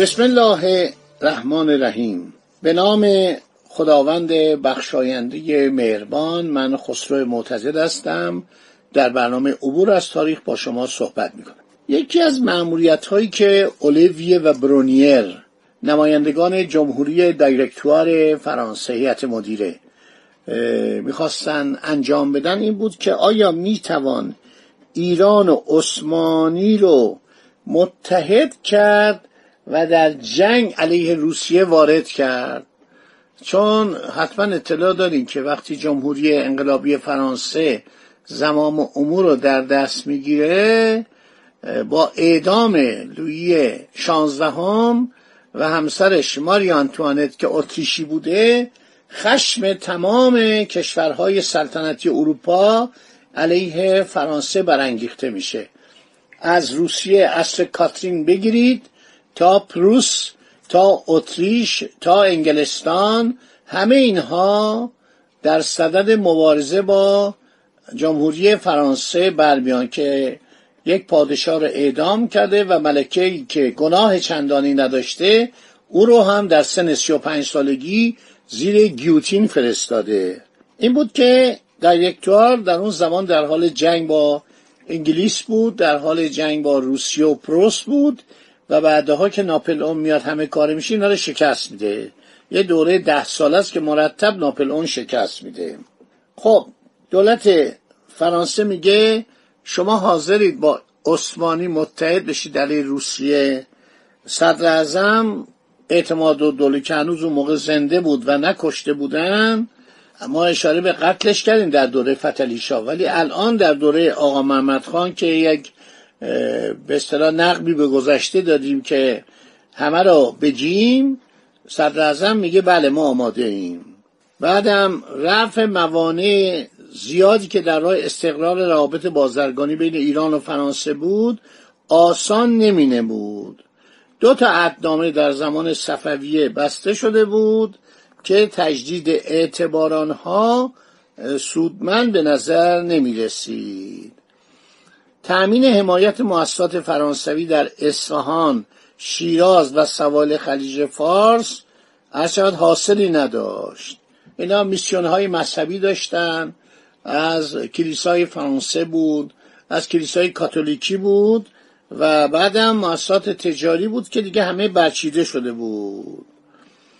بسم الله الرحمن الرحیم. به نام خداوند بخشاینده مهربان من خسرو معتزد هستم. در برنامه عبور از تاریخ با شما صحبت می‌کنم. یکی از معمولیت هایی که اولیویه و برونیر نمایندگان جمهوری دایرکتوار فرانسه هیئت مدیره می‌خواستن انجام بدن این بود که آیا می‌توان ایران و عثمانی رو متحد کرد و در جنگ علیه روسیه وارد کرد. چون حتما اطلاع داریم که وقتی جمهوری انقلابی فرانسه زمام امور رو در دست می‌گیره با اعدام لویی شانزدهم و همسرش ماری آنتوانت که اتریشی بوده خشم تمام کشورهای سلطنتی اروپا علیه فرانسه برانگیخته میشه. از روسیه اصر کاترین بگیرید تا پروس تا اتریش تا انگلستان همه اینها در صدد مبارزه با جمهوری فرانسه برمیان که یک پادشاه را اعدام کرده و ملکه که گناه چندانی نداشته او رو هم در سن 35 سالگی زیر گیوتین فرستاده. این بود که در در اون زمان در حال جنگ با انگلیس بود در حال جنگ با روسیه و پروس بود. و بعدها که ناپل اون میاد همه کار میشه اینا شکست میده. یه دوره ده سال است که مرتب ناپل اون شکست میده. خب دولت فرانسه میگه شما حاضرید با عثمانی متحد بشید علیه روسیه. صدر اعظم اعتماد و دوله که هنوز اون موقع زنده بود و نکشته بودن ما اشاره به قتلش کردیم در دوره فتلیشا ولی الان در دوره آقا محمد خان که یک به اصطلاح نقبی به گذشته دادیم که همه رو بجیم صدر میگه بله ما آماده ایم. بعدم رفع موانع زیادی که در راه استقرار روابط بازرگانی بین ایران و فرانسه بود آسان نمی بود دو تا عدنامه در زمان صفویه بسته شده بود که تجدید اعتبار آنها سودمند به نظر نمی رسید. تأمین حمایت مؤسسات فرانسوی در اصفهان شیراز و سوال خلیج فارس ارشد حاصلی نداشت. اینا میسیون های مذهبی داشتن از کلیسای فرانسه بود از کلیسای کاتولیکی بود و بعدم مؤسسات تجاری بود که دیگه همه برچیده شده بود.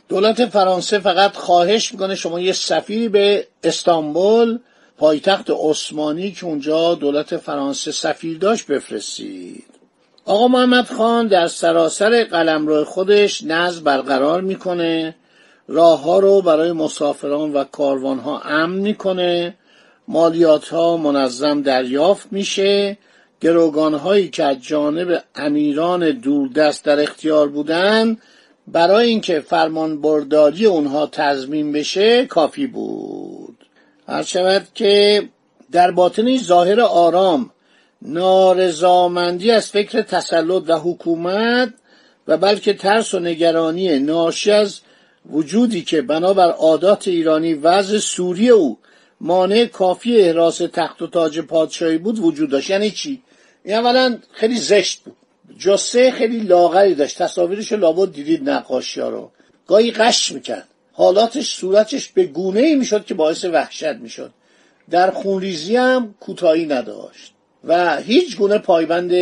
دولت فرانسه فقط خواهش می‌کنه شما یه سفیری به استانبول پایتخت عثمانی که اونجا دولت فرانسه سفیر داشت بفرستید. آقا محمد خان در سراسر قلمرو خودش نظم برقرار می‌کنه. راه ها رو برای مسافران و کاروان ها امن می‌کنه. مالیات ها منظم دریافت میشه. گروگان هایی که از جانب امیران دوردست در اختیار بودن برای اینکه فرمان برداری اونها تضمین بشه کافی بود. هر شود که در باطن ظاهر آرام نارضامندی از فکر تسلط و حکومت و بلکه ترس و نگرانی ناشی از وجودی که بنابر عادات ایرانی وضع سوری او مانع کافی احراس تخت و تاج پادشاهی بود وجود داشت. یعنی چی؟ این اولا خیلی زشت بود. جسه خیلی لاغری داشت. تصاویرش لابد دیدید نقاشی ها رو. گاهی قش می‌کرد. حالاتش صورتش به گونه ای می‌شد که باعث وحشت می‌شد. در خونریزی هم کوتاهی نداشت و هیچ گونه پایبند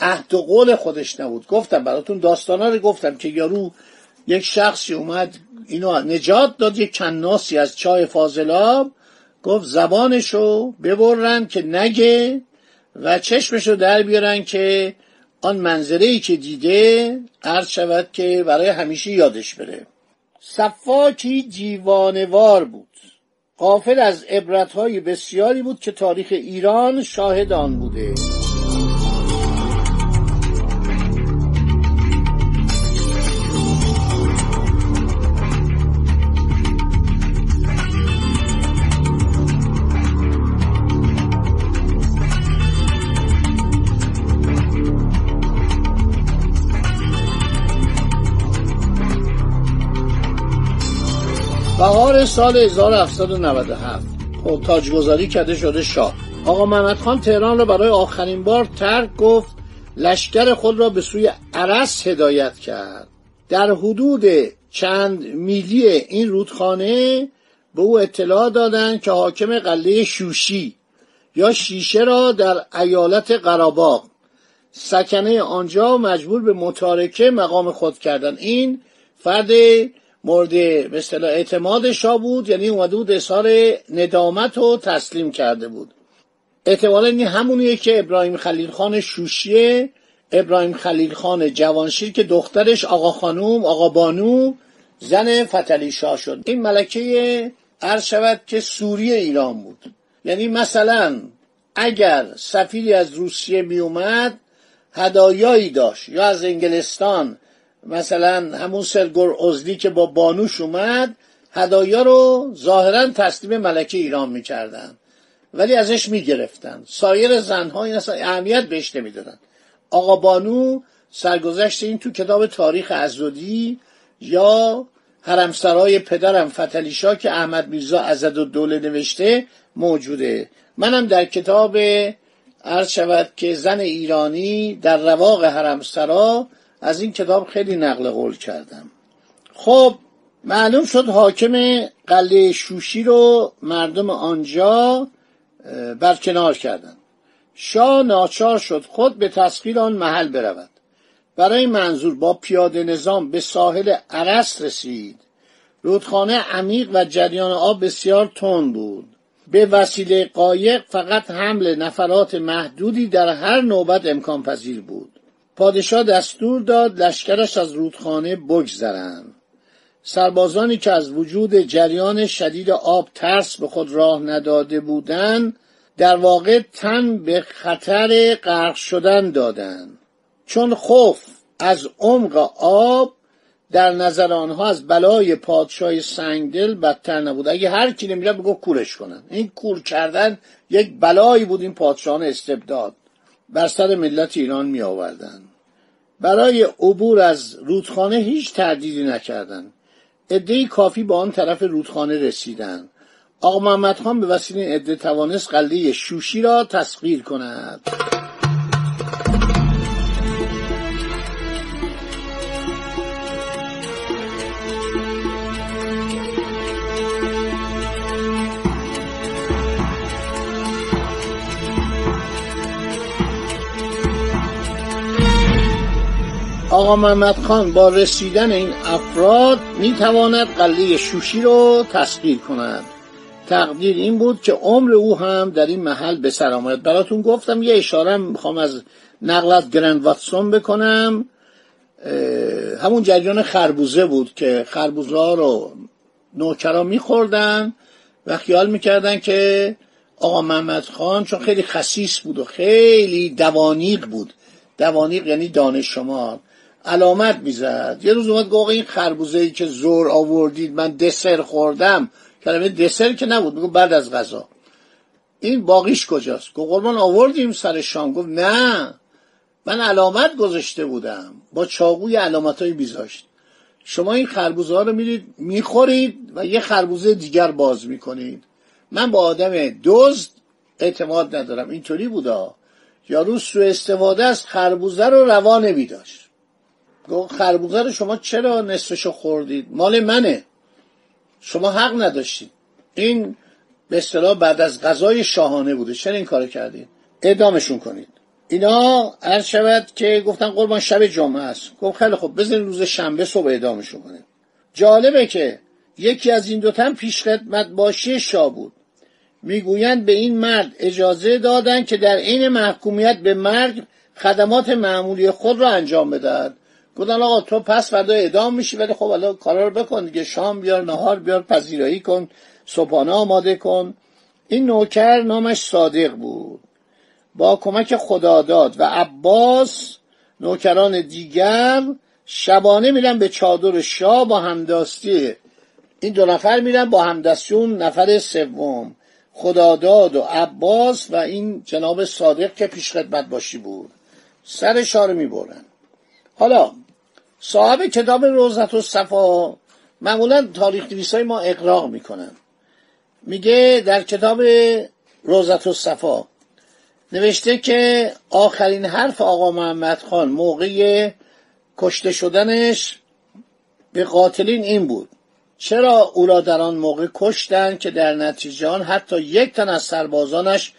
عهد و قول خودش نبود. گفتم براتون داستانا رو گفتم که یارو یک شخصی اومد اینو نجات داد یک کناسی از چای فاضلاب گفت زبانشو ببرن که نگه و چشمشو در بیارن که آن منظره ای که دیده عرض شود که برای همیشه یادش بره. صفاکی جیوانوار بود. قافل از عبرتهای بسیاری بود که تاریخ ایران شاهد آن بوده. سال 1797 خب تاجگذاری کرده شده شاه. آقا محمد خان تهران را برای آخرین بار ترک گفت لشکر خود را به سوی عرس هدایت کرد. در حدود چند میلی این رودخانه به او اطلاع دادند که حاکم قلعه شوشی یا شیشه را در ایالت قراباق سکنه آنجا مجبور به متارکه مقام خود کردن. این فرد مورد مثل اعتماد شاه بود یعنی اومده بود اظهار ندامت و تسلیم کرده بود. احتمالا این همونیه که ابراهیم خلیل خان شوشیه. ابراهیم خلیل خان جوانشیر که دخترش آقا خانوم آقا بانو زن فتلی شاه شد. این ملکه عرض شود که سوری ایران بود. یعنی مثلا اگر سفیری از روسیه می اومد هدایایی داشت. یا از انگلستان مثلا همون سرگور ازدی که با بانوش اومد هدایا رو ظاهرا تسلیم ملکه ایران می‌کردن. ولی ازش می‌گرفتن. سایر زنها این اصلا اهمیت بهش نمی‌دادن. آقا بانو سرگذشت این تو کتاب تاریخ ازودی یا حرمسرای پدرم فتلیشا که احمد میرزا ازد و دوله نوشته موجوده. منم در کتاب عرض شود که زن ایرانی در رواق حرمسرا از این کتاب خیلی نقل قول کردم. خب معلوم شد حاکم قلعه شوشی رو مردم آنجا برکنار کردند شاه ناچار شد خود به تسخیر آن محل برود. برای منظور با پیاده نظام به ساحل عرس رسید. رودخانه عمیق و جریان آب بسیار تند بود. به وسیله قایق فقط حمل نفرات محدودی در هر نوبت امکان پذیر بود. پادشاه دستور داد لشکرش از رودخانه بگذرند. سربازانی که از وجود جریان شدید آب ترس به خود راه نداده بودند در واقع تن به خطر غرق شدن دادند. چون خوف از عمق آب در نظر آنها از بلای پادشاه سنگدل بدتر نبود. اگه هر کی نمیره بگو کورش کنن. این کور کردن یک بلایی بود این پادشاهان استبداد. بر سر ملت ایران می آوردن برای عبور از رودخانه هیچ تردیدی نکردند عدهای کافی با آن طرف رودخانه رسیدند آقا محمد خان به وسیله عده توانست قلعه شوشی را تسخیر کند. آقا محمد خان با رسیدن این افراد می تواند قلعه شوشی رو تسخیر کند. تقدیر این بود که عمر او هم در این محل به سر آمد. براتون گفتم یه اشاره می‌خوام از نقلت گرند واتسون بکنم. همون جریان خربوزه بود که خربوزه ها رو نوکرا میخوردن و خیال می‌کردن که آقا محمد خان چون خیلی خسیس بود و خیلی دوانیق بود. دوانیق یعنی دانش شما. علامت می‌زد. یه روز اومد گفت این خربوزه ای که زور آوردید من دسر خوردم. کلمه دسر که نبود میگو بعد از غذا. این باقیش کجاست؟ گفت قربان آوردیم سر شام. گفت نه من علامت گذاشته بودم. با چاقوی علامت های بیزاشت. شما این خربوزه ها رو میرید می‌خورید و یه خربوزه دیگر باز می‌کنید. من با آدم دزد اعتماد ندارم. اینطوری بودا. یارو سو استفاده از خربوزه رو روا نمیداشت. گفت خربوزه رو شما چرا نصفشو خوردید؟ مال منه. شما حق نداشتید. این به اصطلاح بعد از غذای شاهانه بوده. چرا این کارو کردید؟ اعدامشون کنید. اینا عرض شود که گفتن قربان شب جمعه است. گفت خیلی خب بزنین روز شنبه صبح اعدامشون کنید جالبه که یکی از این دوتن پیش خدمت باشی شاه بود. می‌گویند به این مرد اجازه دادند که در عین محکومیت به مرگ خدمات معمولی خود را انجام بدهد. گفتن آقا تو پس فردا اعدام میشی ولی خب الان کارا رو بکن دیگه. شام بیار نهار بیار پذیرایی کن صبحانه آماده کن. این نوکر نامش صادق بود. با کمک خداداد و عباس نوکران دیگر شبانه میرن به چادر شاه با همداستی. این دو نفر میرن با همدستیون نفر سوم خداداد و عباس و این جناب صادق که پیش خدمت باشی بود. سر رو می‌برن. حالا صاحب کتاب روزت و صفا معمولا تاریخ های ما اقراق می‌کنن. میگه در کتاب روزت و صفا نوشته که آخرین حرف آقا محمد خان موقع کشته شدنش به قاتلین این بود. چرا او را در آن موقع کشتن که در نتیجه آن حتی یک تن از سربازانش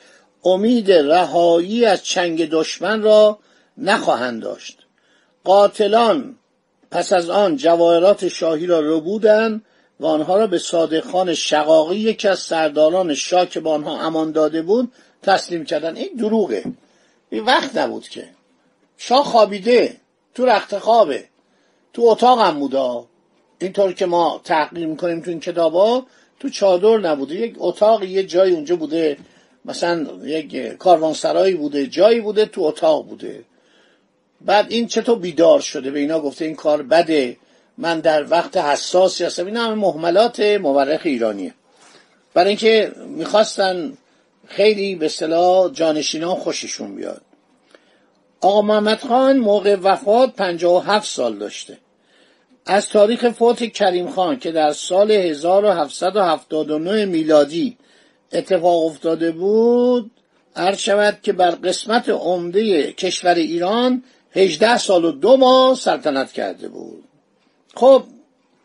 امید رهایی از چنگ دشمن را نخواهند داشت؟ قاتلان پس از آن جواهرات شاهی را رو بودن و آنها را به صادق خان شقاقی یکی از سرداران شاه که به آنها امان داده بود تسلیم کردن. این دروغه. این وقت نبود که. شاه خوابیده. تو رخت خوابه. تو اتاق هم بودا اینطور که ما تحقیق می‌کنیم تو این کتابا تو چادر نبوده. یک اتاق یه جای اونجا بوده. مثلا یک کاروانسرایی بوده. جایی بوده. تو اتاق بوده. بعد این چطور بیدار شده؟ به اینا گفته این کار بده. من در وقت حساسی هستم. این همه محملات مورخ ایرانیه. برای اینکه می‌خواستن خیلی به صلاح جانشینان خوششون بیاد. آقا محمد خان موقع وفات 57 سال داشته. از تاریخ فوت کریم خان که در سال 1779 میلادی اتفاق افتاده بود عرض شود که بر قسمت عمده کشور ایران 18 سال و دو ماه سلطنت کرده بود. خب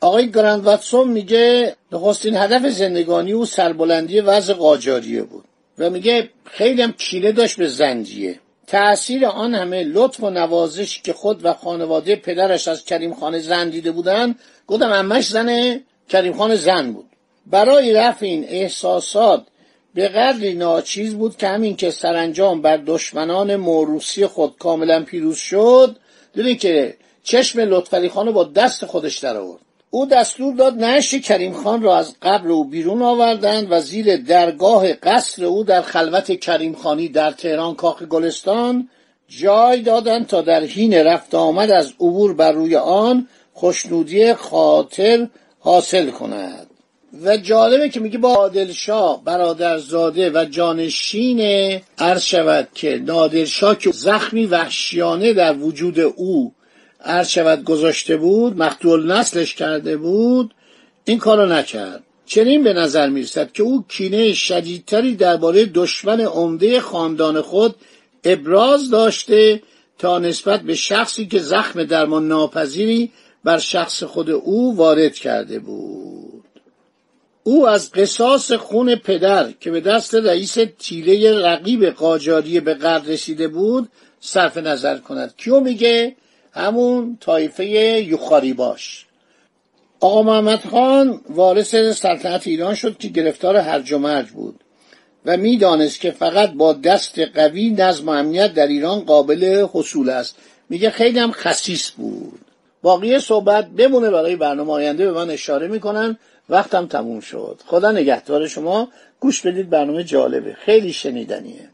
آقای گراند واتسون میگه نخستین هدف زندگانی او سربلندی وضع قاجاریه بود و میگه خیلی هم کینه داشت به زنجیه. تأثیر آن همه لطف و نوازش که خود و خانواده پدرش از کریم خان زن دیده بودن گفتم امش زن کریم خان زن بود. برای رفع این احساسات به قدری ناچیز بود که همین که سرانجام بر دشمنان موروسی خود کاملا پیروز شد دیدین که چشم لطفعلی خان با دست خودش در آورد. او دستور داد نش کریم خان را از قبر او بیرون آوردند و زیر درگاه قصر او در خلوت کریم خانی در تهران کاخ گلستان جای دادند تا در حین رفت آمد از عبور بر روی آن خوشنودی خاطر حاصل کند. و جالبه که میگه با عادلشاه برادرزاده و جانشین عرض شود که نادرشاه که زخمی وحشیانه در وجود او عرض شود گذاشته بود مقتول نسلش کرده بود این کارو نکرد. چنین به نظر می‌رسد که او کینه شدیدتری درباره دشمن عمده خاندان خود ابراز داشته تا نسبت به شخصی که زخم درمان ناپذیری بر شخص خود او وارد کرده بود. او از قصاص خون پدر که به دست رئیس تیله رقیب قاجاری به قرد رسیده بود صرف نظر کند. کیو میگه؟ همون طایفه یوخاری باش. آقا محمد خان وارث سلطنت ایران شد که گرفتار هرج و مرج بود و می‌دانست که فقط با دست قوی نظم و امنیت در ایران قابل حصول است. میگه خیلی هم خصیص بود. باقی صحبت بمونه برای برنامه آینده به من اشاره می‌کنن. وقتم تموم شد. خدا نگهدار شما. گوش بدید برنامه جالبه. خیلی شنیدنیه.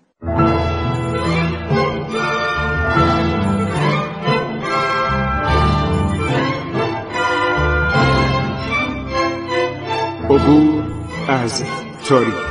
عبور از تاریخ.